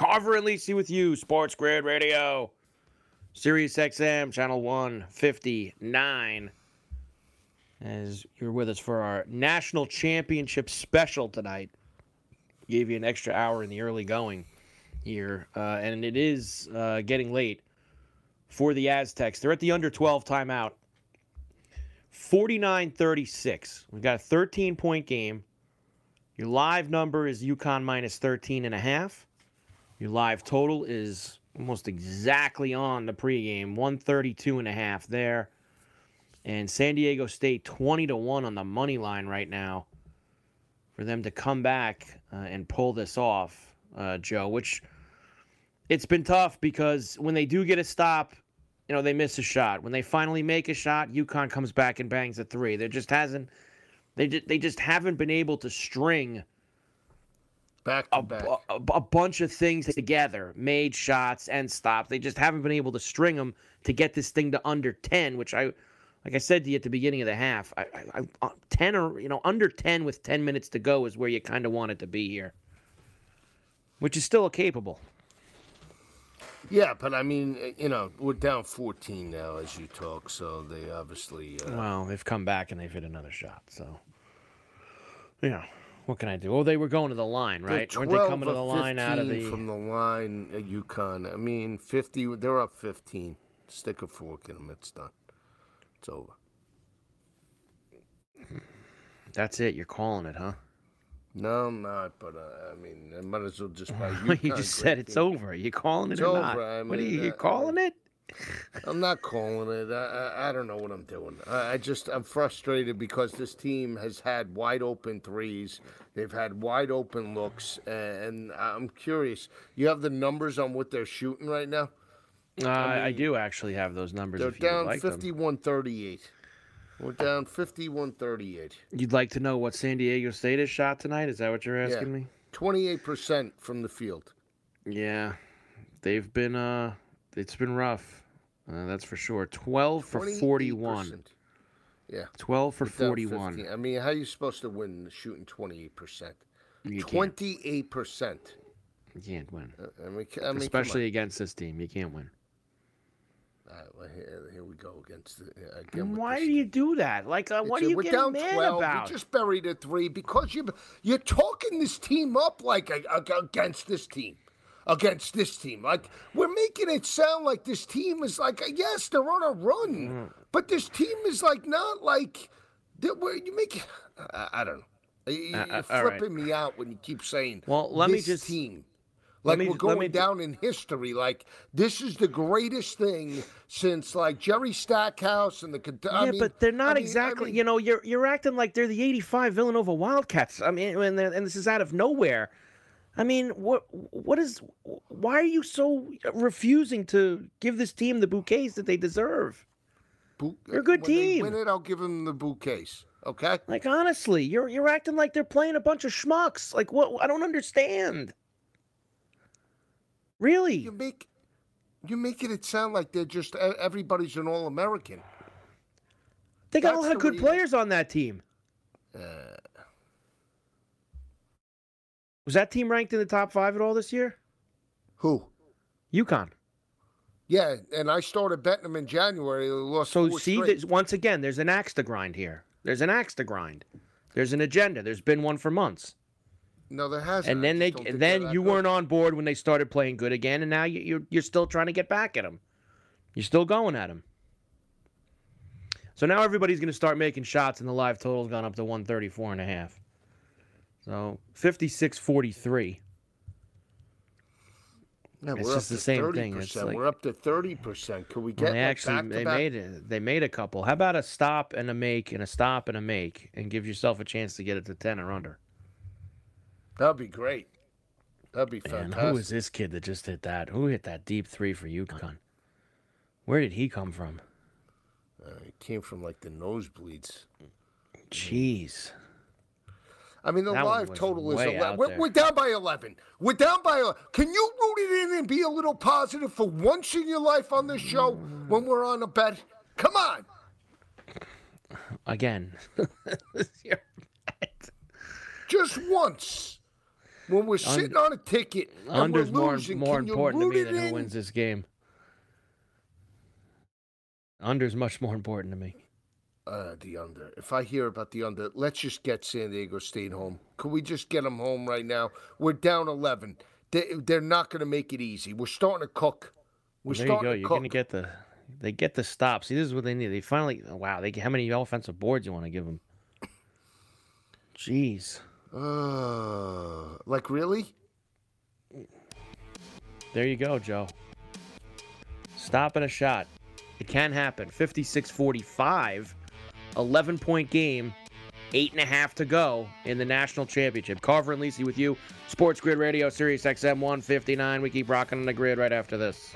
Carver and Lisi with you, Sports Grid Radio. Sirius XM, channel 159. As you're with us for our national championship special tonight. Gave you an extra hour in the early going here. Uh, and it is uh, getting late for the Aztecs. They're at the under 12 timeout. 49 36. We've got a 13 point game. Your live number is UConn minus 13 and a half. Your live total is almost exactly on the pregame, 132 and a half there. And San Diego State 20 to 1 on the money line right now for them to come back uh, and pull this off, uh, Joe, which it's been tough because when they do get a stop, you know, they miss a shot. When they finally make a shot, UConn comes back and bangs a three. There just hasn't they just, they just haven't been able to string Back to a, back. a, a bunch of things together, made shots and stops. They just haven't been able to string them to get this thing to under 10, which I, like I said to you at the beginning of the half, I, I, I, uh, 10 or, you know, under 10 with 10 minutes to go is where you kind of want it to be here, which is still capable. Yeah, but I mean, uh, you know, we're down 14 now as you talk, so they obviously. Uh, Well, they've come back and they've hit another shot, so, know. What can I do? Oh, they were going to the line, they're right? Weren't they coming to the line out of 15 the? from the line at UConn. I mean, 50. They're up 15. Stick a fork in them. It's done. It's over. That's it. You're calling it, huh? No, I'm not. But uh, I mean, I might as well just buy you just said it's over. You calling it It's or over. not? I what are mean, you, you uh, calling it? I'm not calling it. I, I, I don't know what I'm doing. I, I just I'm frustrated because this team has had wide open threes. They've had wide open looks, and I'm curious. You have the numbers on what they're shooting right now. Uh, I, do actually have those numbers. They're down like them. 51-38. We're down 51-38. You'd like to know what San Diego State has shot tonight? Is that what you're asking me? 28% from the field. Yeah, they've been. Uh, it's been rough. Uh, that's for sure. Twelve for forty-one. Yeah. Twelve for forty-one. 15. I mean, how are you supposed to win shooting 28%? 28%. You can't win, Uh, I mean, I mean, especially against this team. You can't win. All right, well, here, here we go against the, again. Why do you do that? Like, uh, what It's- are you we're getting down mad 12. about? You just buried a three because you you're talking this team up like a, a- against this team, against this team. Like we're making it sound like this team is like yes, they're on a run, Mm-hmm. but this team is like not like that. Where you make, I, I don't know. You, Uh, are uh, all right. flipping me out when you keep saying. Well, let me just- team. Like me- we're going down in history. Like this is the greatest thing since like Jerry Stackhouse and the. I yeah, mean- but they're I not mean- I exactly. mean- you know, you're you're acting like they're the '85 Villanova Wildcats. I mean, and, and this is out of nowhere. I mean, what what is? Why are you so refusing to give this team the bouquets that they deserve? Boot, They're a good when they team. win it, I'll give them the bouquets. Okay. Like honestly, you're you're acting like they're playing a bunch of schmucks. Like what? I don't understand. Really? You make you're making it sound like they're just everybody's an all American. They got a lot of good players on that team. Uh, Was that team ranked in the top five at all this year? who? UConn. Yeah, and I started betting them in January. They lost So see, once again, there's an axe to grind here. There's an axe to grind. There's an agenda. There's been one for months. no, there hasn't. And then they, and then you good. weren't on board when they started playing good again, and now you, you're you're still trying to get back at them. You're still going at them. So now everybody's going to start making shots, and the live total's gone up to 134 and a half. So 56-43. Yeah, It's we're just the same thing. It's 30%. like- we're up to thirty percent. Can we get they actually they back? made it. They made a couple. How about a stop and a make and a stop and a make, and give yourself a chance to get it to 10 or under. That'd be great. That'd be Man, fantastic. who is this kid that just hit that? Who hit that deep three for UConn? Where did he come from? Uh, it came from like the nosebleeds. Jeez. I mean, the That live total is 11. We're, we're down by 11. We're down by 11. Can you root it in and be a little positive for once in your life on this show when we're on a bet? Come on. Again. Just once. When we're sitting on a ticket and Under's we're more, losing, more can you important to me than who wins this game. Under's much more important to me. Uh, the under. If I hear about the under, let's just get San Diego State home. Could we just get them home right now? We're down 11. They, they're not going to make it easy. We're starting to cook. We're there you go. You're going to get the. They get the stop. See, this is what they need. They finally. Wow. They how many offensive boards you want to give them? Jeez. Uh, like really? There you go, Joe. Stop and a shot. It can happen. 56 45, 11 point game, eight and a half to go in the national championship. Carver and Lisi with you. Sports Grid Radio, Sirius XM 159. We keep rocking on the grid right after this.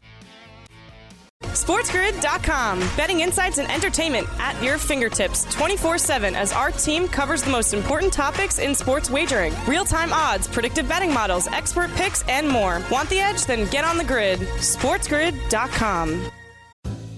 SportsGrid.com. Betting insights and entertainment at your fingertips 24 7 as our team covers the most important topics in sports wagering real time odds, predictive betting models, expert picks, and more. Want the edge? Then get on the grid. SportsGrid.com.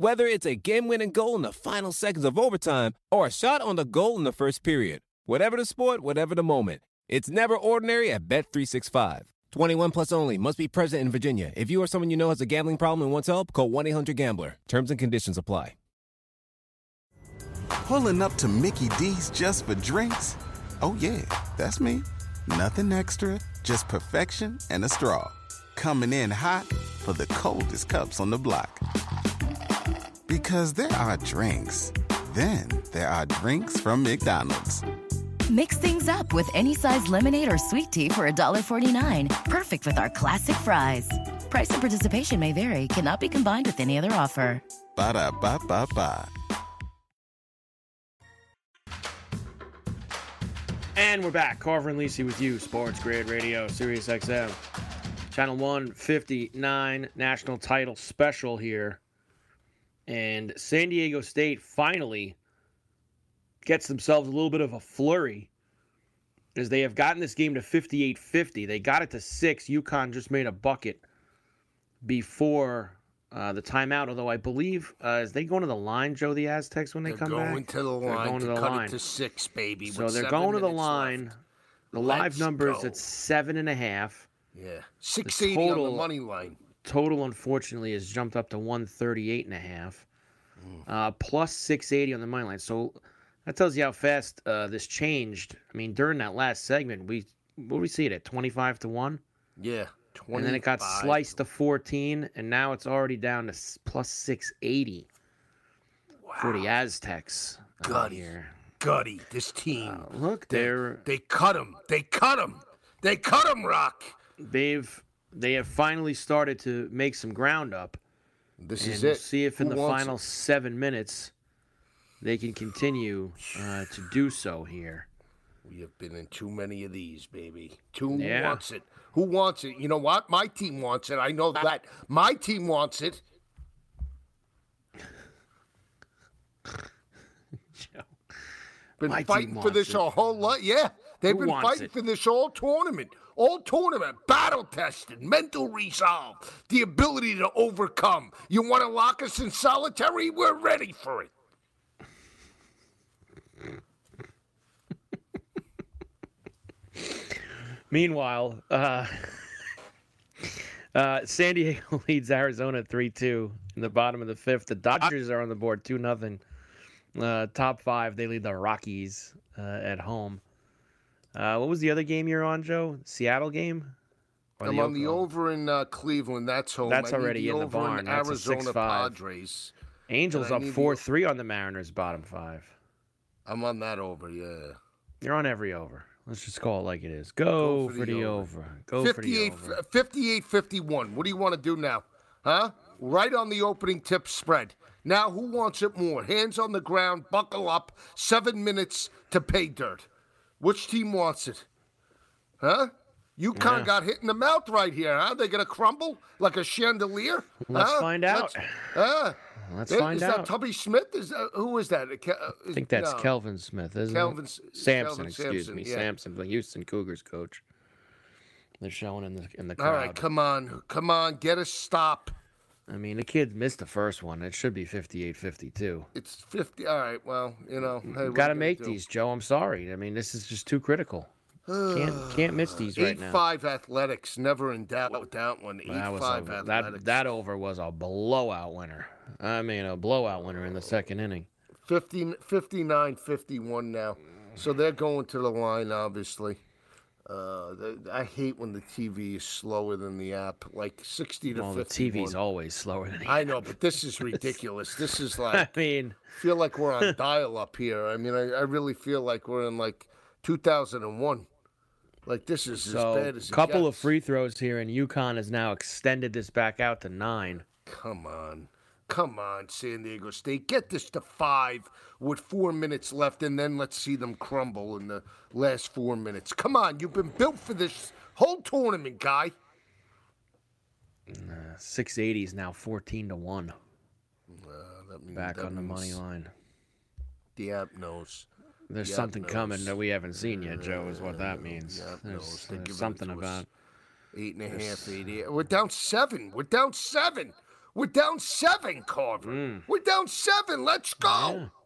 Whether it's a game-winning goal in the final seconds of overtime or a shot on the goal in the first period. Whatever the sport, whatever the moment. It's never ordinary at Bet365. 21 plus only. Must be present in Virginia. If you or someone you know has a gambling problem and wants help, call 1-800-GAMBLER. Terms and conditions apply. Pulling up to Mickey D's just for drinks? Oh, yeah, that's me. Nothing extra, just perfection and a straw. Coming in hot for the coldest cups on the block. Because there are drinks, then there are drinks from McDonald's. Mix things up with any size lemonade or sweet tea for $1.49. Perfect with our classic fries. Price and participation may vary, cannot be combined with any other offer. Ba da ba ba ba. And we're back. Carver and Lisi with you. Sports Grid Radio, Sirius XM. Channel 159 national title special here. And San Diego State finally gets themselves a little bit of a flurry as they have gotten this game to 58 50. They got it to six. UConn just made a bucket before uh, the timeout, although I believe, uh, is they going to the line, Joe, the Aztecs, when they come back They're come going back? to the They're line going to, to the cut line. it to six, baby. So they're going to the line. left. The live Let's number is at seven and a half. Yeah, six eighty on the money line. Total, unfortunately, has jumped up to 138 and a half. Uh, plus 680 on the money line. So that tells you how fast uh, this changed. I mean, during that last segment, we what we see it at 25 to 1? Yeah, twenty. And then it got sliced to 14, and now it's already down to plus 680 for the Aztecs uh, Gutty. here. gutty. This team. Look, they, they're they cut him. They cut him. They cut him. Rock. they've they have finally started to make some ground up. This and is we'll it. see if in Who the final it? seven minutes they can continue uh, to do so here. We have been in too many of these, baby. Too who Yeah. wants it? Who wants it? You know what? My team wants it. I know that. My team wants it. Been My team fighting for this it. a whole lot. Yeah, they've Who been fighting it? for this all tournament. All tournament, battle tested, mental resolve, the ability to overcome. You want to lock us in solitary? We're ready for it. Meanwhile, uh, uh, San Diego leads Arizona 3 2 in the bottom of the fifth. The Dodgers are on the board 2 0. Uh, top five, they lead the Rockies uh, at home. Uh, what was the other game you're on, Joe? Seattle game? I'm on the over in uh, Cleveland. That's home. That's I already the in the over barn. In That's a Arizona 6-5. Padres. Angels up four the... three on the Mariners, bottom five. I'm on that over. Yeah. You're on every over. Let's just call it like it is. Go, for, the, over. Go for the over. 58 51. What do you want to do now? Huh? Right on the opening tip spread. Now, who wants it more? Hands on the ground, buckle up, seven minutes to pay dirt. Which team wants it? Huh? You kind Yeah. of got hit in the mouth right here, huh? They gonna crumble like a chandelier? Let's huh? find out. Let's, huh? Let's find is out. that Tubby Smith? Is that, who is that? Ke- uh, I think that's no. Kelvin Smith, isn't Kelvin it? Sampson, Kelvin excuse Sampson, me. yeah. Sampson, the Houston Cougars coach. They're showing in the in the crowd. All right, come on, come on, get a stop. I mean, the kid missed the first one. It should be 58-52. It's 50. All right, well, you know, hey, got to make these, Joe. I'm sorry. I mean, this is just too critical. can't can't miss these right Eight now. five athletics, never in doubt with that one. Eight That five a, athletics. that that over was a blowout winner. I mean, a blowout winner in the second inning. 50, 59, 51 now. So they're going to the line, obviously. Uh, I hate when the TV is slower than the app, like 60 to Well, the 51. TV's always slower than the I know, but this is ridiculous. This is like, I mean, feel like we're on dial up here. I mean, I, I really feel like we're in like 2001. Like, this is as so bad as it couple of free throws here, and UConn has now extended this back out to nine. Come on. Come on, San Diego State. Get this to five with four minutes left, and then let's see them crumble in the last four minutes. Come on, you've been built for this whole tournament, guy. 680 is now 14 to 1 Uh, that mean- back on the money line. The app knows. There's the something coming that we haven't seen yet, Joe, is what that means. the There's, knows. There's something about. Eight and a half, eight, eight. We're down seven. We're down seven. We're down seven, Carver. We're down seven. Let's go. Mm. Yeah.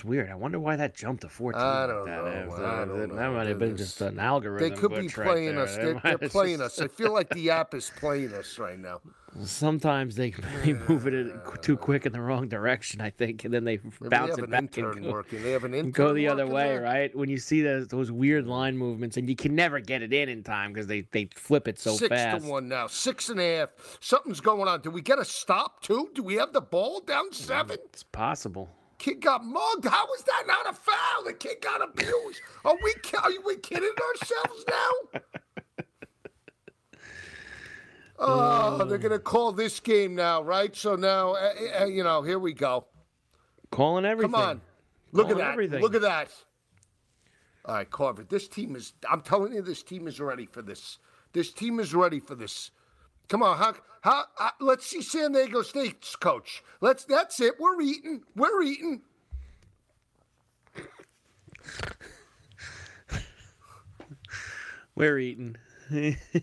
It's weird. I wonder why that jumped to 14. I don't that. know. If, I don't that, know. that might have been just an algorithm. They could be glitch right playing us. They They're, they're playing just- us. I feel like the app is playing us right now. Sometimes they, they move it too quick in the wrong direction, I think, and then they Maybe bounce they it back and go, working. They have an intern go the other way, there? right? When you see those, those weird line movements, and you can never get it in in time because they, they flip it so Six fast. to one now. Six and a half. Something's going on. Do we get a stop too? Do we have the ball down seven? It's possible. Kid got mugged. How is that not a foul? The kid got abused. Are we are we kidding ourselves now? Oh, they're gonna call this game now, right? So now, uh, uh, you know, here we go. Calling everything. Come on, look at that. everything. Look at that. All right, Carver. This team is. I'm telling you, this team is ready for this. This team is ready for this. Come on, how, how, uh, let's see San Diego State's coach. Let's. That's it. We're eating. We're eating. We're eating.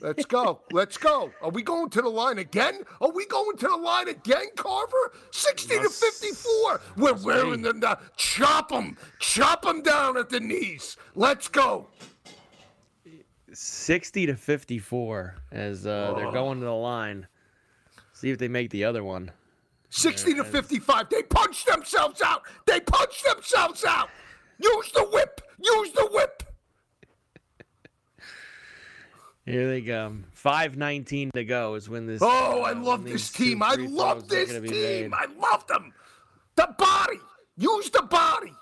Let's go. Let's go. Are we going to the line again? Are we going to the line again, Carver? 60 to 54. We're wearing them down. Chop them. Chop them down at the knees. Let's go. 60 to 54 as uh, they're going to the line. See if they make the other one. 60 to 55. They punch themselves out. They punch themselves out. Use the whip. Use the whip. Here they come. 5.19 to go is when this. Oh, I uh, love this team. I love this team. I love them. The body. Use the body.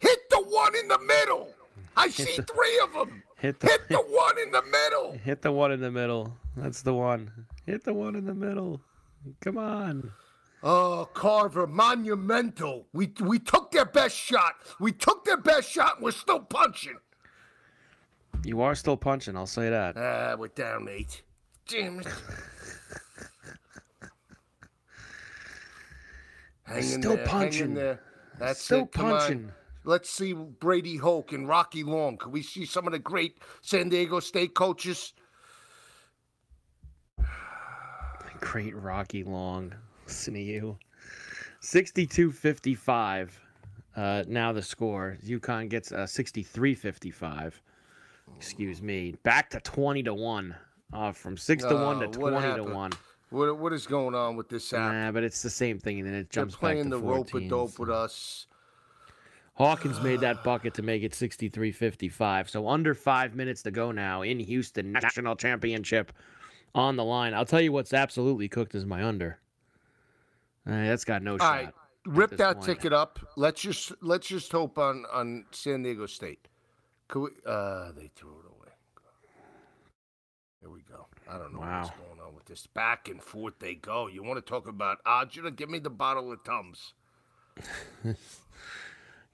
Hit the one in the middle. I see three of them. Hit the, Hit the one in the middle. hit the one in the middle. That's the one. Hit the one in the middle. Come on. Oh, Carver, monumental. We we took their best shot. We took their best shot and we're still punching. You are still punching, I'll say that. Ah, we're down eight. Damn it. Hang in Still there, punching. there. That's Still it. Punching. Let's see Brady Hoke and Rocky Long. Can we see some of the great San Diego State coaches? Great Rocky Long. Listen to you. 62 55. Uh, now the score. UConn gets uh, 63 55. Excuse me. Back to 20 to 1. Uh, from 6 to 1 to Oh, 20 to 1. What what is going on with this app? Nah, but it's the same thing, and then it jumps They're back playing to the 14. rope a dope with us. Hawkins made that bucket to make it 63 55. So under five minutes to go now in Houston, national championship on the line. I'll tell you what's absolutely cooked is my under. Uh, that's got no All shot. right, rip that point. ticket up. Let's just let's just hope on on San Diego State. Could we? Uh, they threw it away. Here we go. I don't know what's going on with this. Back and forth they go. You want to talk about know, give me the bottle of Tums.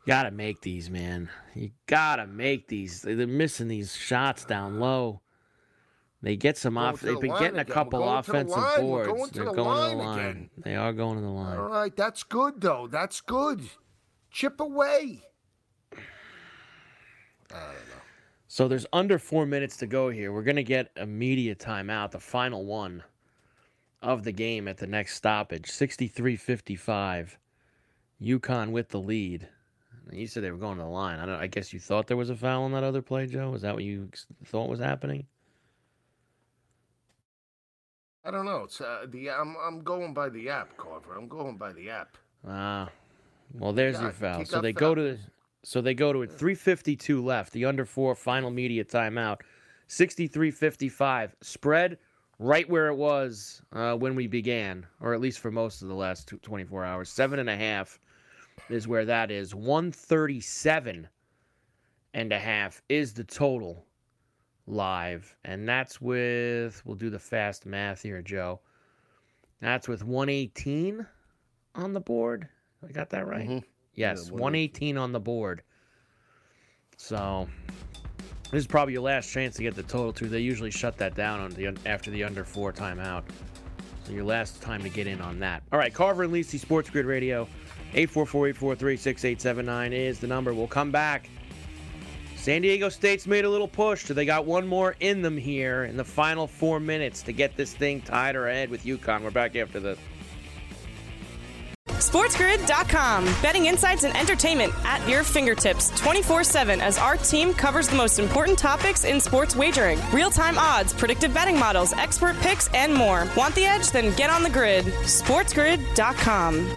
Gotta make these, man. You gotta make these. They're missing these shots down low. They get some off. They've the been getting a again. We're couple the offensive. We're boards. going to They're the going to the line line. again. They are going to the line. All right, that's good though. That's good. Chip away. So there's under four minutes to go here. We're gonna get a media timeout, the final one of the game at the next stoppage. 63-55. UConn with the lead. You said they were going to the line. I don't. I guess you thought there was a foul on that other play, Joe. Is that what you thought was happening? I don't know. It's uh, the I'm I'm going by the app, Carver. I'm going by the app. Ah, well, there's your foul. So they go to, so they go to it. 3:52 left. The under four final media timeout. 63-55 spread, right where it was uh, when we began, or at least for most of the last two- 24 hours. Seven and a half is where that is. 137 and a half is the total live, and that's with. We'll do the fast math here, Joe. That's with 118 on the board. I got that right? Mhm. Yes, Yeah, 118 on the board. So this is probably your last chance to get the total too. They usually shut that down on the after the under four timeout. So your last time to get in on that. All right, Carver and Lisi Sports Grid Radio, 844-843-6879 is the number. We'll come back. San Diego State's made a little push. So they got one more in them here in the final four minutes to get this thing tied or ahead with UConn. We're back after this. SportsGrid.com. Betting insights and entertainment at your fingertips 24 7 as our team covers the most important topics in sports wagering real time odds, predictive betting models, expert picks, and more. Want the edge? Then get on the grid. SportsGrid.com.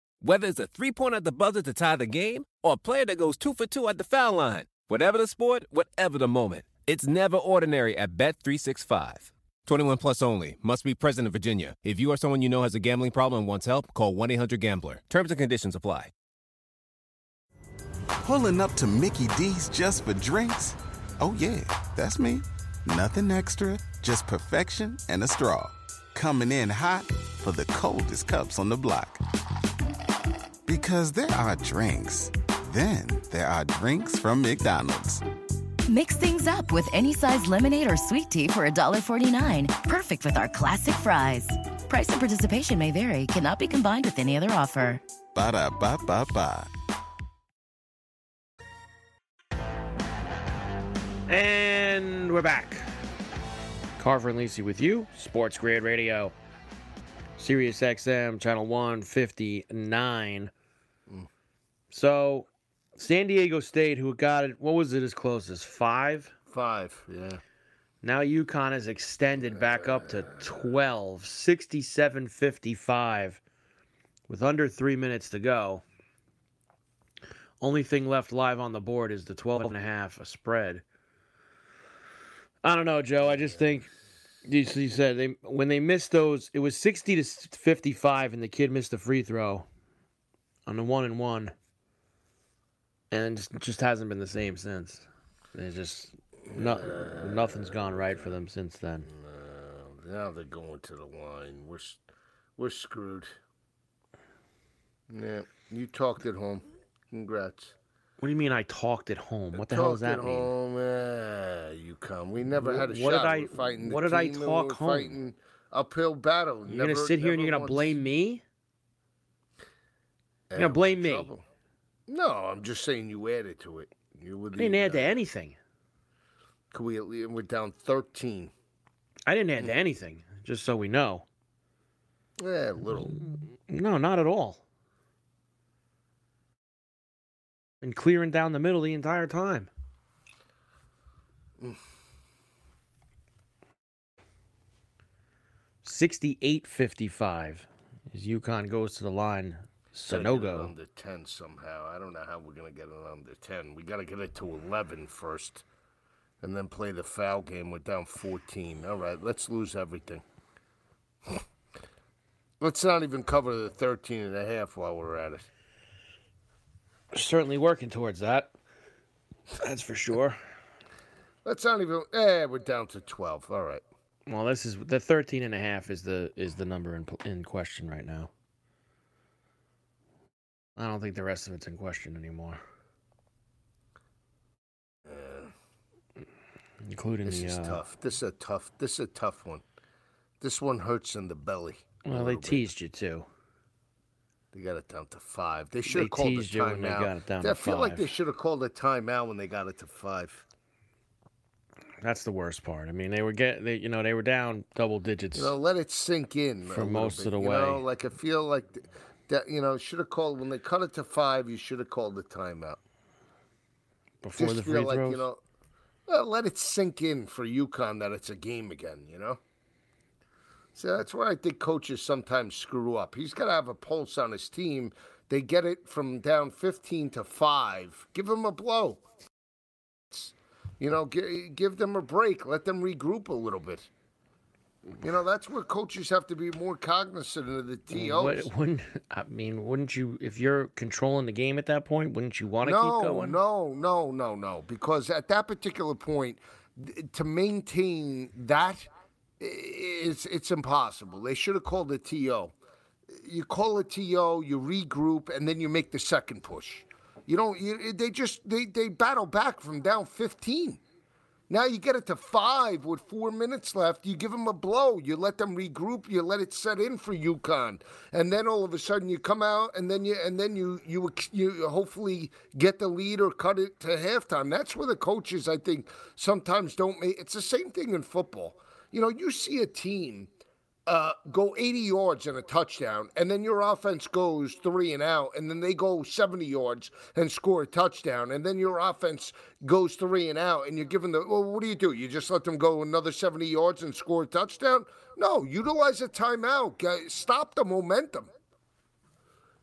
Whether it's a three pointer at the buzzer to tie the game or a player that goes two for two at the foul line. Whatever the sport, whatever the moment. It's never ordinary at Bet365. 21 plus only. Must be present in Virginia. If you or someone you know has a gambling problem and wants help, call 1 800 Gambler. Terms and conditions apply. Pulling up to Mickey D's just for drinks? Oh, yeah, that's me. Nothing extra, just perfection and a straw. Coming in hot for the coldest cups on the block. Because there are drinks, then there are drinks from McDonald's. Mix things up with any size lemonade or sweet tea for $1.49. Perfect with our classic fries. Price and participation may vary, cannot be combined with any other offer. Ba da ba ba ba. And we're back. Carver and Lisi with you, Sports Grid Radio, Sirius XM, channel 159. So, San Diego State, who got it, what was it as close as five? Five, yeah. Now UConn has extended back up to 12, 67 55, with under three minutes to go. Only thing left live on the board is the 12 and a half, a spread. I don't know, Joe. I just think you, you said they when they missed those, it was 60 to 55, and the kid missed a free throw on the one and one, and it just hasn't been the same since. It's just no, nothing's gone right for them since then. Now they're going to the line. We're we're screwed. Yeah, you talked at home. Congrats. What do you mean I talked at home? What the hell does that at mean? home. Yeah, you come. We never had a What did. I- fighting what did I talk home? Fighting uphill battle. You're gonna sit here and you're gonna blame me? You're gonna blame me. No, I'm just saying you added to it. You the, didn't add to uh, anything. Could we at least, we're down 13. I didn't add to anything. Just so we know. Yeah, a little. No, not at all. And clearing down the middle the entire time. Sixty-eight fifty-five. As UConn goes to the line, Gotta get it Sonogo. under 10 somehow. I don't know how we're going to get it under 10. We got to get it to 11 first and then play the foul game. We're down 14. All right, let's lose everything. let's not even cover the 13 and a half while we're at it. Certainly working towards that. That's for sure. Let's not even. Eh, we're down to 12. All right. Well, this is the 13 and a half is the is the number in in question right now. I don't think the rest of it's in question anymore. Including This the is uh, tough. This is a tough. This is a tough one. This one hurts in the belly. Well, they little bit. teased you too. They got it down to five. They should have called a teased you when they timeout. got it down I feel like they should have called a timeout when they got it to five. That's the worst part. I mean, they were get they you know they were down double digits. You know, let it sink in For most bit, of the you know? way. Like I feel like th- that. You know, should have called when they cut it to five. You should have called the timeout. before Just the feel free like throws. you know, well, let it sink in for UConn that it's a game again. You know. So that's where I think coaches sometimes screw up. He's got to have a pulse on his team. They get it from down 15 to 5. Give them a blow. You know, gi- give them a break. Let them regroup a little bit. You know, that's where coaches have to be more cognizant of the TOs. What, wouldn't I mean? Wouldn't you, if you're controlling the game at that point, wouldn't you want to no, keep going? No, no, no, no. Because at that particular point, to maintain that, it's it's impossible. They should have called a TO. You call a TO, you regroup, and then you make the second push. You don't. You, they just they they battle back from down fifteen. Now you get it to five with four minutes left. You give them a blow. You let them regroup. You let it set in for UConn, and then all of a sudden you come out, and then you and then you you you hopefully get the lead or cut it to halftime. That's where the coaches, I think, sometimes don't make. It's the same thing in football. You know, you see a team uh, go 80 yards and a touchdown, and then your offense goes three and out, and then they go 70 yards and score a touchdown, and then your offense goes three and out, and you're giving the well, what do you do? You just let them go another 70 yards and score a touchdown? No, utilize a timeout. Stop the momentum.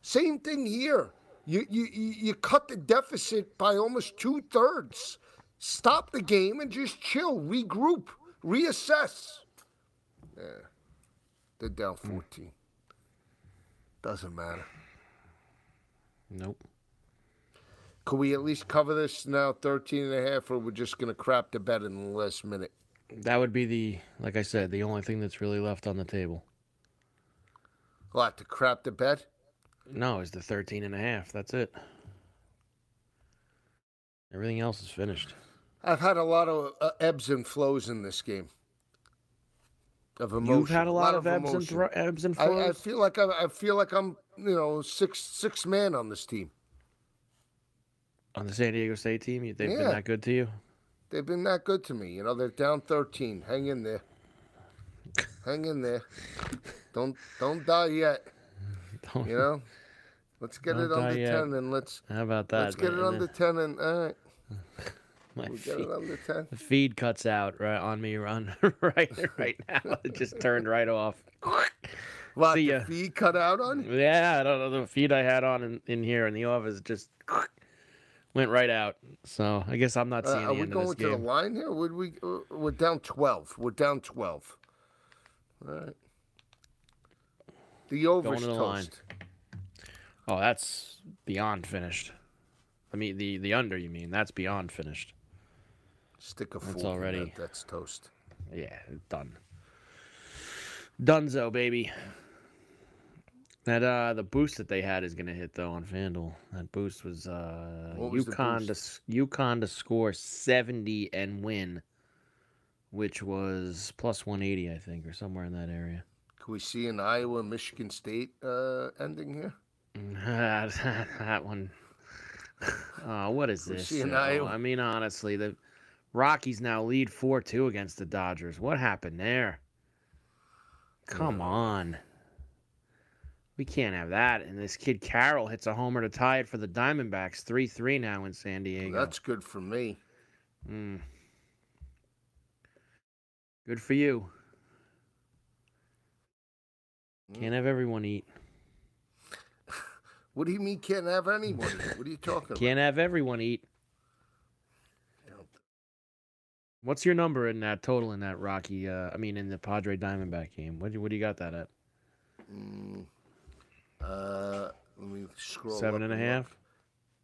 Same thing here. You you you you cut the deficit by almost two thirds. Stop the game and just chill, regroup, reassess. Yeah. They're down 14. Doesn't matter. Nope. Could we at least cover this now, 13 and a half, or we're just going to crap the bed in the last minute? That would be the, like I said, the only thing that's really left on the table. What, to crap the bed? No, it's the 13 and a half. That's it. Everything else is finished. I've had a lot of uh, ebbs and flows in this game. Of emotion. You've had a lot, of, ebbs and emotion. thro- ebbs and I, I feel like I, I feel like I'm, you know, six six man on this team. on the San Diego State team, they've been that good to you. They've been that good to me. You know, they're down 13. Hang in there. Hang in there. Don't don't die yet. Don't- You know. Let's get it under die yet. ten, and let's How about that? let's get it man? under ten, and all right, My feed, it under ten. the feed cuts out right on me run right right now. It just turned right off. See the ya. feed cut out on? Yeah, I don't know. The feed I had on in, in here in the office just went right out. So I guess I'm not Uh, seeing are the we end of going to the line here? Would we? Uh, we're down twelve. We're down twelve. All right. The over's to toast. Oh, that's beyond finished. I mean the the under. You mean that's beyond finished? Stick a fork already- that. That's toast. Yeah, done. Dunzo, baby. That uh the boost that they had is gonna hit though on FanDuel. That boost was uh was UConn to boost? UConn to score seventy and win, which was plus one eighty, I think, or somewhere in that area. Can we see an Iowa Michigan State uh, ending here? that one. Oh, what is this? I mean, honestly, the Rockies now lead four two against the Dodgers. What happened there? Come on. We can't have that. And this kid Carroll hits a homer to tie it for the Diamondbacks. 3 3 now in San Diego. That's good for me. Mm. Good for you. Mm. Can't have everyone eat. What do you mean can't have anybody? what are you talking about? Can't have everyone eat. What's your number in that total in that Rocky? Uh, I mean, in the Padre Diamondback game. What do you, what do you got that at? Mm, uh, let me scroll. Seven and a look.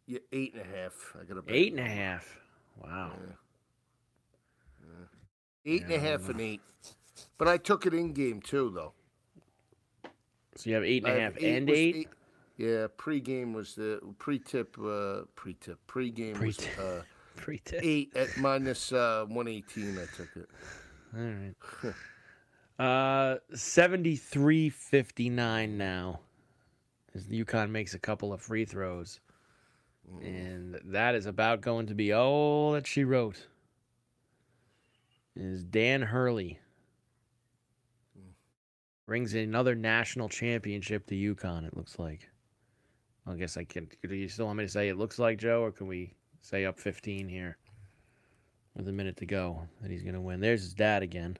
Yeah, eight and a half. I got a Eight and a half. Wow. Eight and a half and eight. But I took it in game too, though. So you have eight and I a half and was eight. Yeah, pre-game was the pre-tip. Uh, pre-tip. Pre-game was Pre-tip. uh, Pre-tip. eight at minus uh, one eighteen. I took it. All right. Uh, seventy-three fifty-nine now, as UConn makes a couple of free throws, and that is about going to be all that she wrote. Is Dan Hurley brings another national championship to UConn? It looks like. I guess I can. Do you still want me to say it looks like Joe, or can we say up fifteen here? With a minute to go, that he's gonna win. There's his dad again.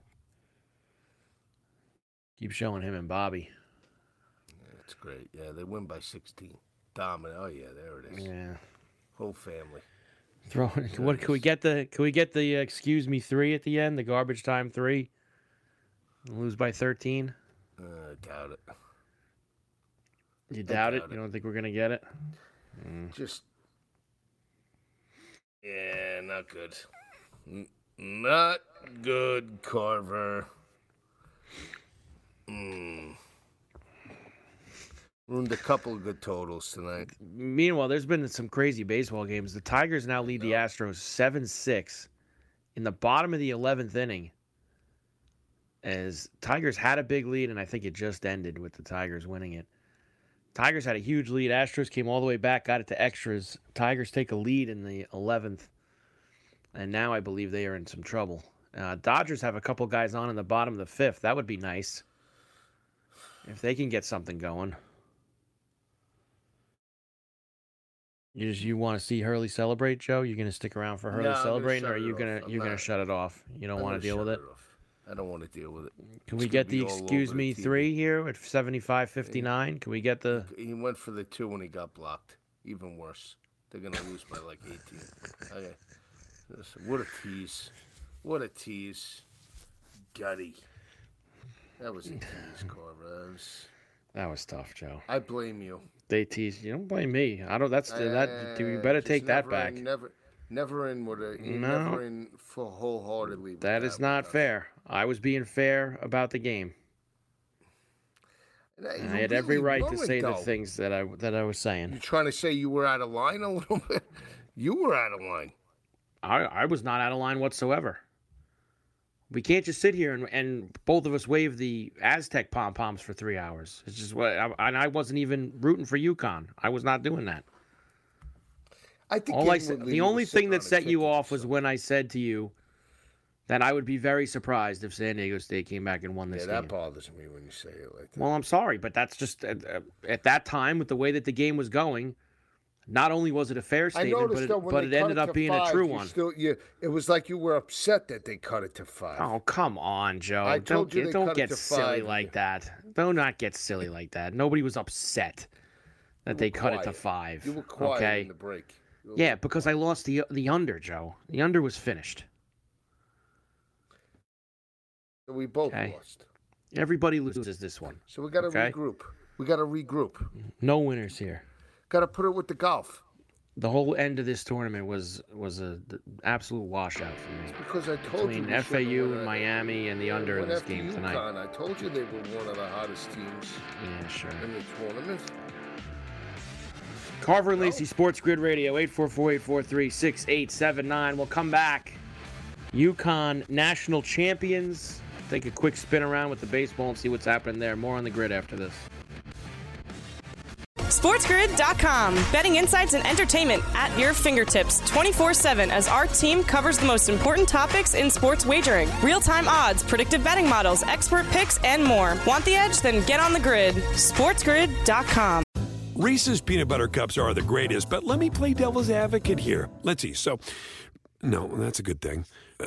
Keep showing him and Bobby. That's great. Yeah, they win by sixteen. Dominant. Oh yeah, there it is. Yeah. Whole family. Throw. What can we get the? Can we get the uh, excuse me three at the end? The garbage time three. Lose by thirteen. Uh, I doubt it. You doubt it? doubt You don't think we're gonna get it? Just. Yeah, not good. N- not good, Carver. Mm. Ruined a couple of good totals tonight. Meanwhile, there's been some crazy baseball games. The Tigers now lead the Astros seven six in the bottom of the eleventh inning. As Tigers had a big lead, and I think it just ended with the Tigers winning it. Tigers had a huge lead. Astros came all the way back, got it to extras. Tigers take a lead in the eleventh, and now I believe they are in some trouble. Uh, Dodgers have a couple guys on in the bottom of the fifth. That would be nice if they can get something going. You just you want to see Hurley celebrate, Joe? You're gonna stick around for Hurley No, celebrating, or are you gonna you're gonna shut it off? You don't I'm want gonna deal with it. off. I don't want to deal with it. Can It's we get the excuse over the me three here at 75 59? Can we get the He went for the two when he got blocked. Even worse. They're gonna lose by like 18. Okay. What a tease. What a tease. Gutty. That was a tease, Carver. That was- tough, Joe. I blame you. They teased you. Don't blame me. I don't. That's that. You Uh, better take that back. In, never, never in with a. No. Never in for wholeheartedly. with That is not fair. I was being fair about the game. I- And you I had every right to say the things that I that I was saying. You trying to say you were out of line a little bit? You were out of line. I, I was not out of line whatsoever. We can't just sit here and, and both of us wave the Aztec pom poms for three hours. It's just what, I, and I wasn't even rooting for UConn. I was not doing that. I think I said, the only thing that set you off was when I said to you, that I would be very surprised if San Diego State came back and won this game. Yeah, that game. bothers me when you say it like that. Well, I'm sorry, but that's just uh, uh, at that time with the way that the game was going. Not only was it a fair statement, but it, but it ended it up being five, a true you one. Still, you, it was like you were upset that they cut it to five. Oh come on, Joe! I don't you get, don't get silly like that. Do not get silly like that. Nobody was upset that they cut it to five. You were quiet okay. in the break. Yeah, because I lost the the under, Joe. The under was finished. We both Okay. lost. Everybody loses this one. So we got to Okay. regroup. We got to regroup. No winners here. Got to put it with the golf The whole end of this tournament was was a d- absolute washout for me. because I told Between you we should've FAU won and it. Miami and the under in this after game tonight. UConn. I told you they were one of the hottest teams Yeah, sure. in the tournament. Carver and Lisi Sports Grid Radio 844-843-6879. We'll come back. UConn national champions. Take a quick spin around with the baseball and see what's happening there. More on the grid after this. SportsGrid.com. Betting insights and entertainment at your fingertips 24 7 as our team covers the most important topics in sports wagering real time odds, predictive betting models, expert picks, and more. Want the edge? Then get on the grid. SportsGrid.com. Reese's peanut butter cups are the greatest, but let me play devil's advocate here. Let's see. So, no, that's a good thing. Uh,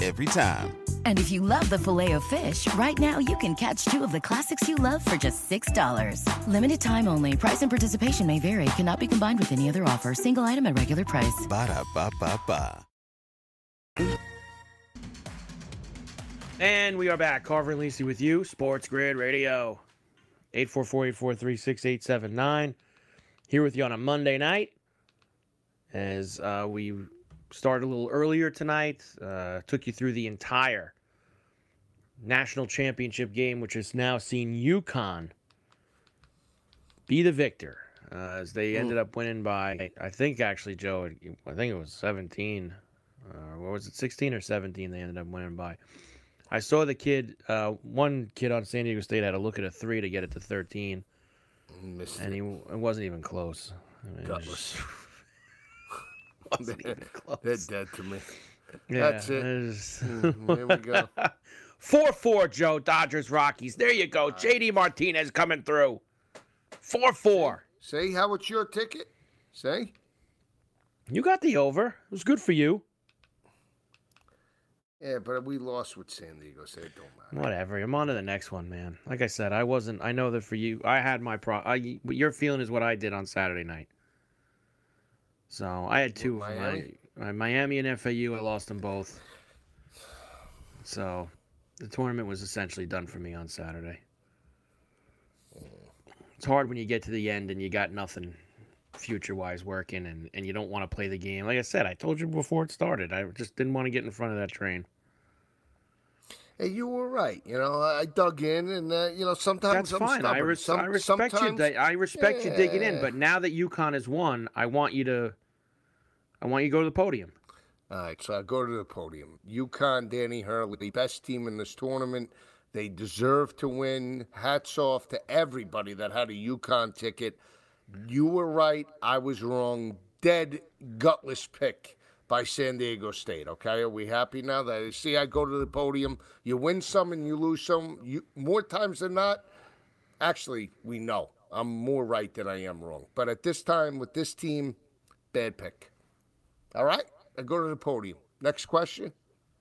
Every time. And if you love the filet of fish, right now you can catch two of the classics you love for just $6. Limited time only. Price and participation may vary. Cannot be combined with any other offer. Single item at regular price. Ba-da-ba-ba-ba. And we are back. Carver and Lisi with you, Sports Grid Radio. 844-843-6879. Here with you on a Monday night. As uh, we started a little earlier tonight, uh, took you through the entire national championship game, which has now seen UConn be the victor. Uh, as they ended up winning by, I think actually, Joe, I think it was 17. Uh, what was it, 16 or 17 they ended up winning by. I saw the kid, uh, one kid on San Diego State had to look at a three to get it to 13, Missed and he it wasn't even close. I mean, Gutless. Just- wasn't even close. They're dead to me. Yeah, That's it. was- Mm, Here we go. 4 4, Joe, Dodgers, Rockies. There you go. JD Martinez coming through. 4 4. Say how it's your ticket. Say. You got the over. It was good for you. Yeah, but we lost with San Diego, so it don't matter. Whatever. I'm on to the next one, man. Like I said, I wasn't. I know that for you, I had my pro. I, what you're feeling is what I did on Saturday night. So I had two. What, Miami? My, my Miami and FAU. I lost them both. So the tournament was essentially done for me on Saturday. It's hard when you get to the end and you got nothing future wise working and, and you don't want to play the game. Like I said, I told you before it started. I just didn't want to get in front of that train. You were right. You know, I dug in, and uh, you know, sometimes That's I'm fine. I, res- Some- I respect you. di- I respect you digging in. But now that UConn has won, I want you to. I want you to go to the podium. All right, so I go to the podium. UConn, Danny Hurley, the best team in this tournament. They deserve to win. Hats off to everybody that had a UConn ticket. You were right. I was wrong. Dead, gutless pick by San Diego State. Okay, are we happy now that I see I go to the podium? You win some and you lose some. You more times than not. Actually, we know I'm more right than I am wrong. But at this time with this team, bad pick. All right, I go to the podium. Next question.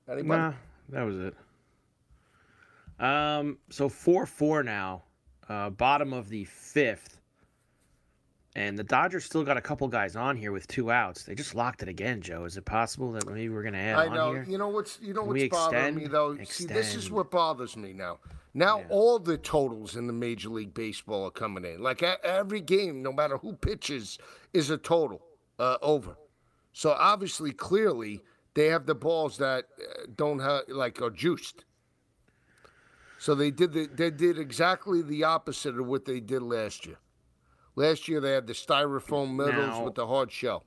Anybody? Nah, that was it. Um, so four four now. uh, bottom of the fifth, and the Dodgers still got a couple guys on here with two outs. They just locked it again, Joe. Is it possible that maybe we're going to add I on know. You know what's you know Can what's bothering me extend? though. See, this is what bothers me now. Now Yeah. all the totals in the Major League Baseball are coming in. Like every game, no matter who pitches, is a total uh, over. So obviously, clearly, they have the balls that uh, don't have like are juiced. So they did the, they did exactly the opposite of what they did last year. Last year they had the styrofoam middles Now- with the hard shell.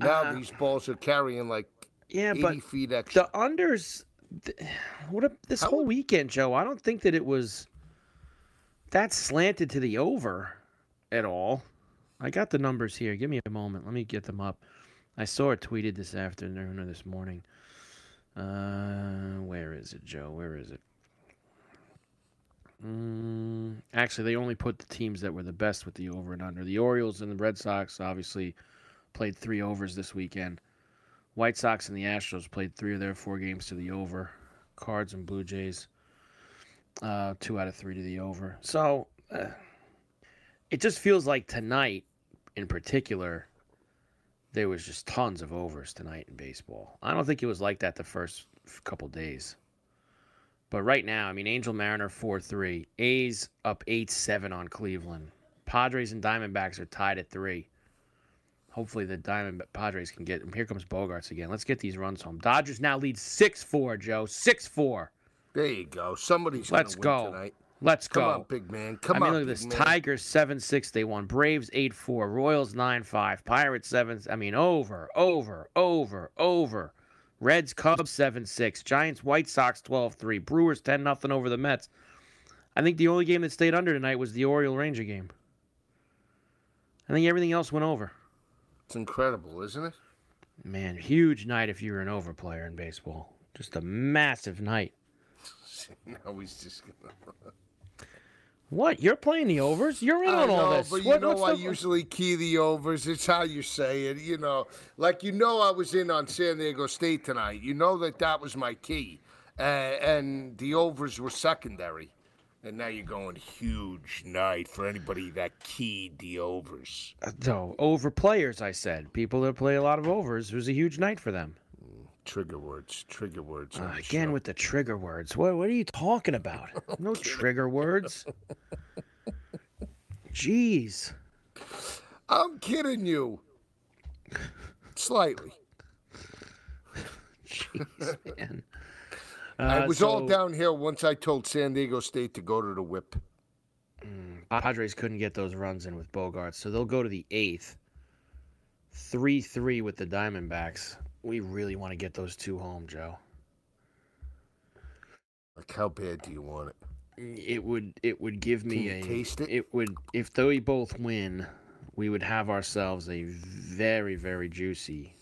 Now Uh, these balls are carrying like Yeah, 80 but feet extra. the unders. th- What a, this How- whole weekend, Joe? I don't think that it was that slanted to the over at all. I got the numbers here. Give me a moment. Let me get them up. I saw it tweeted this afternoon or this morning. Uh, where is it, Joe? Where is it? Mm, actually, they only put the teams that were the best with the over and under. The Orioles and the Red Sox obviously played three overs this weekend. White Sox and the Astros played three of their four games to the over. Cards and Blue Jays, uh, two out of three to the over. So uh, it just feels like tonight, in particular, there was just tons of overs tonight in baseball. I don't think it was like that the first couple days. But right now, I mean, Angel Mariner 4 3. A's up 8 7 on Cleveland. Padres and Diamondbacks are tied at 3. Hopefully, the Diamond Padres can get. Here comes Bogaerts again. Let's get these runs home. Dodgers now lead 6 4, Joe. 6 4. There you go. Somebody's Let's go. tonight. Let's Come go. Come on, big man. Come on. I mean, on, look at this. man. Tigers 7 6. They won. Braves 8 4. Royals 9 5. Pirates 7. I mean, over, over, over, over. Reds Cubs 7 6. Giants White Sox 12 3. Brewers 10 0 over the Mets. I think the only game that stayed under tonight was the Oriole Ranger game. I think everything else went over. It's incredible, isn't it? Man, huge night if you're an over player in baseball. Just a massive night. now he's just gonna. What? You're playing the overs? You're in I on all know, this. but you What- know what's I the- usually key the overs. It's how you say it, you know. Like you know, I was in on San Diego State tonight. You know that that was my key, uh, and the overs were secondary. And now you're going huge night for anybody that keyed the overs. No, over players, I said. People that play a lot of overs. It was a huge night for them. Trigger words, trigger words. Uh, again show. with the trigger words. What, what are you talking about? No trigger words. Jeez. I'm kidding you. Slightly. Jeez, man. I Uh, was all downhill once I told San Diego State to go to the whip. Padres couldn't get those runs in with Bogaerts, so they'll go to the eighth. 3 3 with the Diamondbacks. We really want to get those two home, Joe. Like, how bad do you want it? It would it would give me Can you a taste it? would if though they both win, we would have ourselves a very very juicy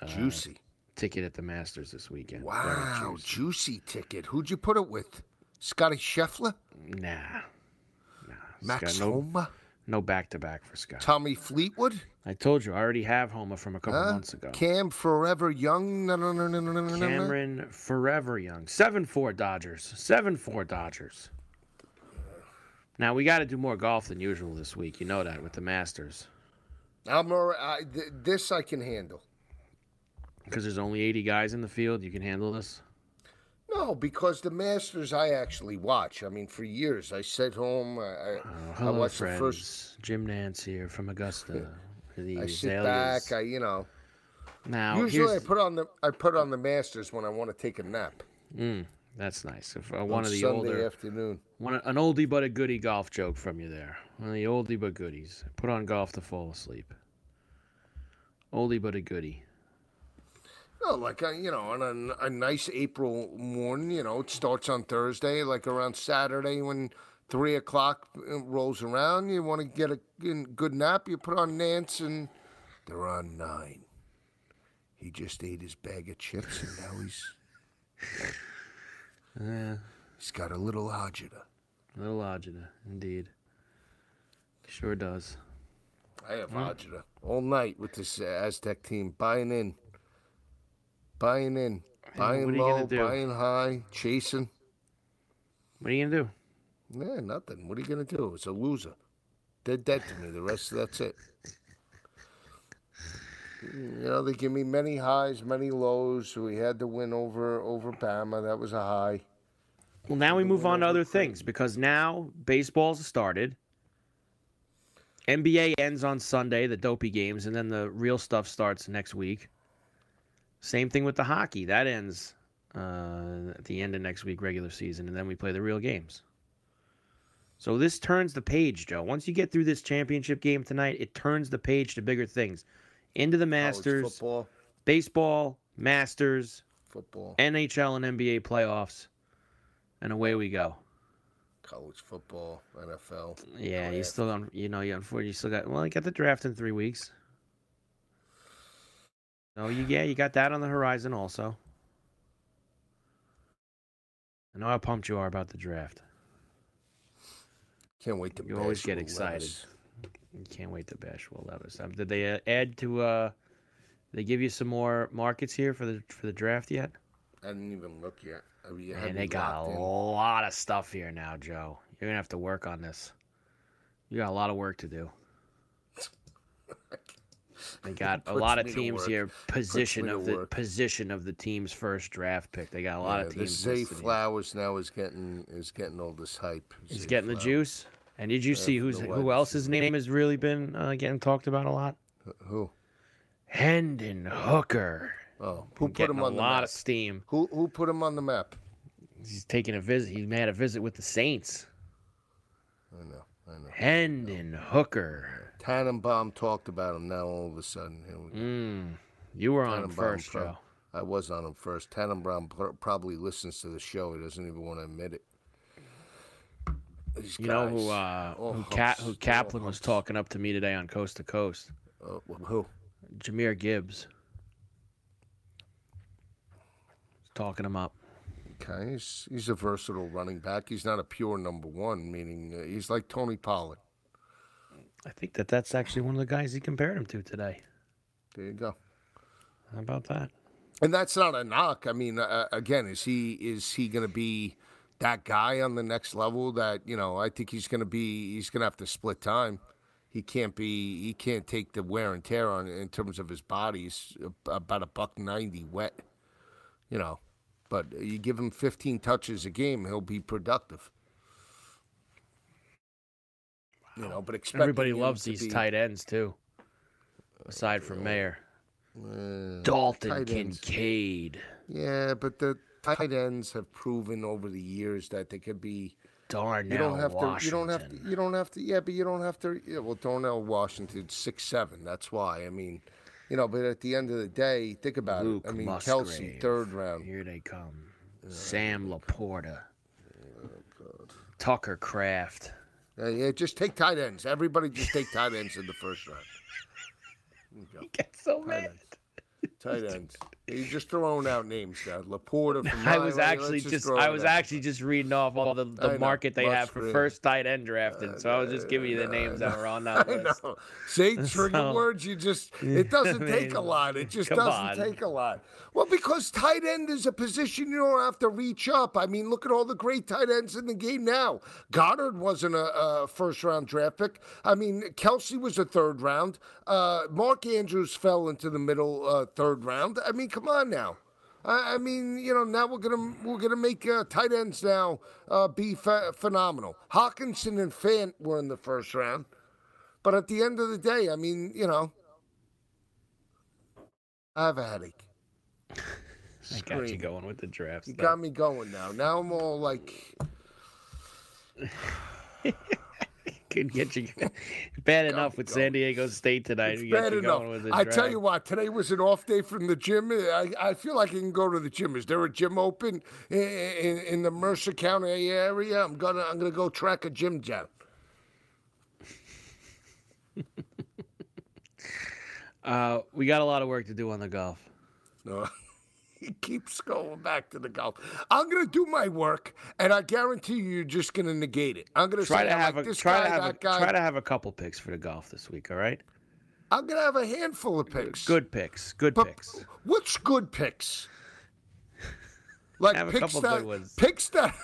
uh, Juicy. ticket at the Masters this weekend. Wow, juicy. juicy ticket. Who'd you put it with? Scotty Scheffler? Nah. Nah. Max Scott, no, Homa? No back to back for Scott. Tommy Fleetwood? I told you I already have Homa from a couple Huh? months ago. Cam Forever Young? No, no, no, no, no, no, no, no. Cameron Forever Young. 7 4 Dodgers. 7 4 Dodgers. Now, we got to do more golf than usual this week. You know that with the Masters. I'm all right. I, th- this I can handle. Because there's only 80 guys in the field. You can handle this? No, because the Masters I actually watch. I mean, for years I sit home. I, I, Oh, I hello, watch friends. the first. Jim Nantz here from Augusta. the I sit back. I, you know. now, Usually I put on the I put on the Masters when I want to take a nap. mm, that's nice. If, uh, on one of the Sunday older, afternoon. one, an oldie but a goodie golf joke from you there. One of the oldie but goodies. Put on golf to fall asleep. Oldie but a goodie. No, like uh, you know, on a, a nice April morning, you know, it starts on Thursday, like around Saturday when three o'clock uh, rolls around. You want to get a good good nap, you put on Nantz, and they're on nine. He just ate his bag of chips, and now he's Yeah, he's got a little agita. A little agita, indeed. Sure does. I have agita all night with this Aztec team, buying in, buying in, buying low, buying high, chasing. What are you gonna do? Yeah, nothing. What are you gonna do? It's a loser. They're dead to me. The rest, of that's it. You know, they give me many highs, many lows. We had to win over over Bama. That was a high. Well, now we move on to other things because now baseball's started. NBA ends on Sunday, the dopey games, and then the real stuff starts next week. Same thing with the hockey. That ends uh, at the end of next week, regular season, and then we play the real games. So this turns the page, Joe. Once you get through this championship game tonight, it turns the page to bigger things. Into the Masters, football, baseball, Masters, football, NHL, and NBA playoffs, and away we go. college football, NFL. Yeah, you still on. You know, you unfortunately you still got. Well, you got the draft in three weeks. No, you yeah, you got that on the horizon also. I know how pumped you are about the draft. Can't wait to. You always get excited. Levis. You can't wait to bash Will Levis. Um, did they uh, add to? uh They give you some more markets here for the for the draft yet? I didn't even look yet. I mean, And they got a in. lot of stuff here now, Joe. You're gonna have to work on this. You got a lot of work to do. They got a lot of teams here. Position of the work. position of the team's first draft pick. They got a lot Yeah, of teams. Zay listed here. Flowers now is getting is getting all this hype. He's Zay getting the juice. And did you see who's who else's name has really been uh, getting talked about a lot? Who? Hendon Hooker. Oh, who put him a on the lot map? of steam. Who who put him on the map? He's taking a visit. He had a visit with the Saints. I know, I know. Hendon Hooker. Tannenbaum talked about him. Now all of a sudden, here we go. Mm, you were on him first, pro- Joe. I was on him first. Tannenbaum pr- probably listens to the show. He doesn't even want to admit it. These You know who uh, who, humps, Cap, who Kaplan was talking up to me today on Coast to Coast? Uh, who? Jahmyr Gibbs. Talking him up. Okay, he's, he's a versatile running back. He's not a pure number one, meaning uh, he's like Tony Pollard. I think that that's actually one of the guys he compared him to today. There you go. How about that? And that's not a knock. I mean, uh, again, is he is he going to be that guy on the next level? That you know, I think he's going to be. He's going to have to split time. He can't be. He can't take the wear and tear on in terms of his body. He's about a buck ninety wet. You know, but you give him fifteen touches a game, he'll be productive. You know, but Everybody loves these be- tight ends too. Aside from Mayer, Uh, Dalton. Kincaid, Yeah, but the tight ends have proven over the years that they could be. Darnell You don't have Washington. to. You don't have to. You don't have to. Yeah, but you don't have to. Yeah, well, Darnell Washington six seven. That's why. I mean, you know. But at the end of the day, think about Luke it. I mean, Musgrave. Kelce third round. Here they come. Sam Laporta. Tucker Kraft. Yeah, yeah, just take tight ends. Everybody just take tight ends in the first round. There you go. Get so Tight mad. ends. Tight ends. You're just throwing out names now. Laporta from I was actually let's just I was actually just reading off all the, the market they have for Musgrave. first tight end drafted. So I was just giving you the names that were on that I list. know. See, trigger So- words, you just, it doesn't I take a lot. It just doesn't on. take a lot. Well, because tight end is a position you don't have to reach up. I mean, look at all the great tight ends in the game now. Goedert wasn't a, a first round draft pick. I mean, Kelce was a third round. Uh, Mark Andrews fell into the middle uh, third round. I mean, come on now. I I mean, you know, now we're gonna we're gonna make uh, tight ends now uh, be ph- phenomenal. Hockenson and Fant were in the first round, but at the end of the day, I mean, you know, I have a headache. I got you going with the draft. You got me going now. Now I'm all like, Could get you bad enough with going. San Diego State tonight. bad enough. I tell you what, today was an off day from the gym. I, I feel like I can go to the gym. Is there a gym open in, in, in the Mercer County area? I'm gonna I'm gonna go track a gym down. Uh, we got a lot of work to do on the golf. No. He keeps going back to the golf. I'm gonna do my work, and I guarantee you, you're just gonna negate it. I'm gonna Try to have like a try guy, to have a, guy. try to have a couple picks for the golf this week. All right, I'm gonna have a handful of picks. good picks, good But picks. what's good picks? Like picks that, picks that,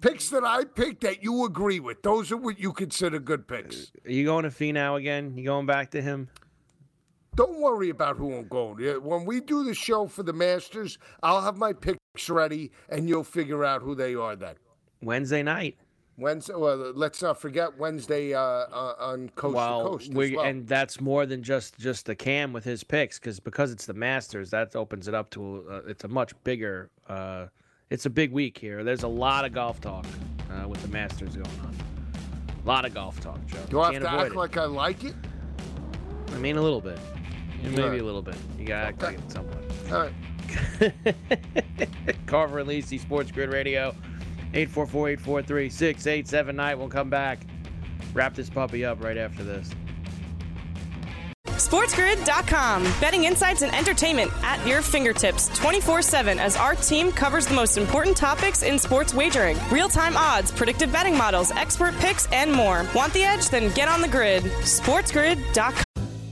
picks that I picked that you agree with. Those are what you consider good picks. Are you going to Finau again? You going back to him? Don't worry about who I'm going. When we do the show for the Masters, I'll have my picks ready, and you'll figure out who they are then. Wednesday night. Wednesday. Well, let's not forget Wednesday uh, uh, on Coast well, to Coast as we well. and that's more than just just the cam with his picks because because it's the Masters that opens it up to uh, it's a much bigger uh, it's a big week here. There's a lot of golf talk uh, with the Masters going on. A lot of golf talk, Joe. do I have to act it. like I like it? I mean, a little bit. Maybe Right. a little bit. You gotta act like it somewhat. All right. Carver and Lisi, Sports Grid Radio, 844-843-6879. We'll come back. Wrap this puppy up right after this. SportsGrid.com. Betting insights and entertainment at your fingertips 24 7 as our team covers the most important topics in sports wagering real time odds, predictive betting models, expert picks, and more. Want the edge? Then get on the grid. SportsGrid.com.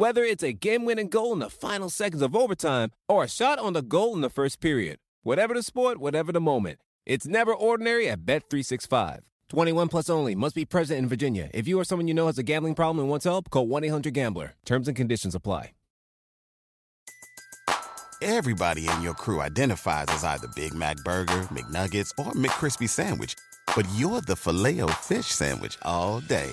Whether it's a game-winning goal in the final seconds of overtime or a shot on the goal in the first period. Whatever the sport, whatever the moment. It's never ordinary at Bet365. 21 plus only. Must be present in Virginia. If you or someone you know has a gambling problem and wants help, call 1-800-GAMBLER. Terms and conditions apply. Everybody in your crew identifies as either Big Mac Burger, McNuggets, or McCrispy Sandwich. But you're the filet fish Sandwich all day.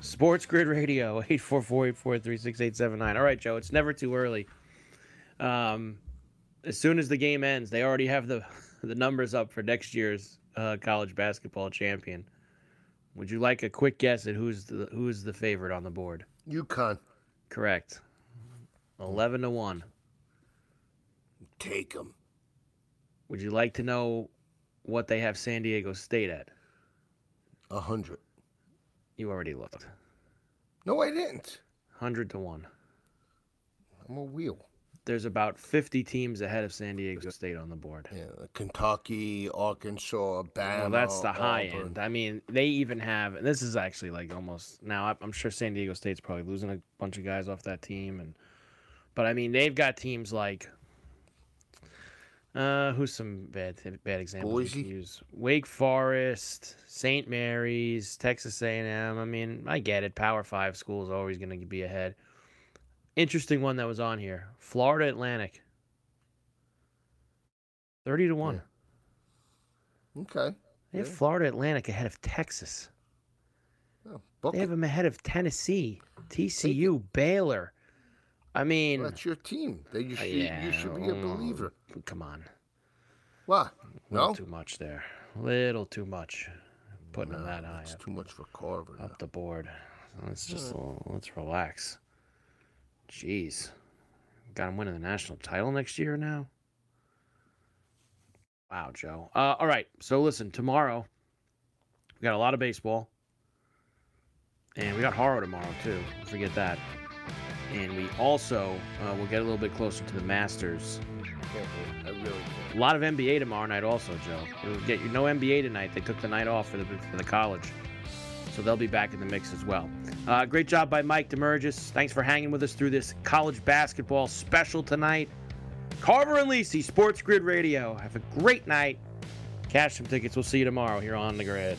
Sports Grid Radio, 844-843-6879. All right, Joe, it's never too early. Um, as soon as the game ends, they already have the, the numbers up for next year's uh, college basketball champion. Would you like a quick guess at who's the who's the favorite on the board? UConn. Correct. 11 to 1. Take them. Would you like to know what they have San Diego State at? A hundred. You already looked. No, I didn't. 100 to 1. I'm a wheel. There's about 50 teams ahead of San Diego State on the board. Yeah, Kentucky, Arkansas, Bama. Well, that's the high Auburn. end. I mean, they even have, and this is actually like almost now. I'm sure San Diego State's probably losing a bunch of guys off that team, and but I mean, they've got teams like, uh, who's some bad bad examples Boise? use? Wake Forest, St. Mary's, Texas A&M. I mean, I get it. Power Five schools are always going to be ahead. Interesting one that was on here: Florida Atlantic. Thirty to one. Okay. They have Florida Atlantic ahead of Texas. Oh, They have them ahead of Tennessee, TCU, Baylor. I mean, That's your team. That you uh, should, yeah, you should be a believer. Come on, What? a little No? too much there. A little too much. Putting them that high It's too much for Carver. now. up the board. Let's just let's relax. Jeez, got him winning the national title next year now. Wow, Joe. Uh, all right, so listen, tomorrow we got a lot of baseball, and we got horror tomorrow too. Forget that. And we also uh, will get a little bit closer to the Masters. I really can't. A lot of NBA tomorrow night, also, Joe. You'll get you no NBA tonight. They took the night off for the for the college, so they'll be back in the mix as well. Uh, great job by Mike Demergis. Thanks for hanging with us through this college basketball special tonight. Carver and Lisi, Sports Grid Radio. Have a great night. Cash some tickets. We'll see you tomorrow here on the grid.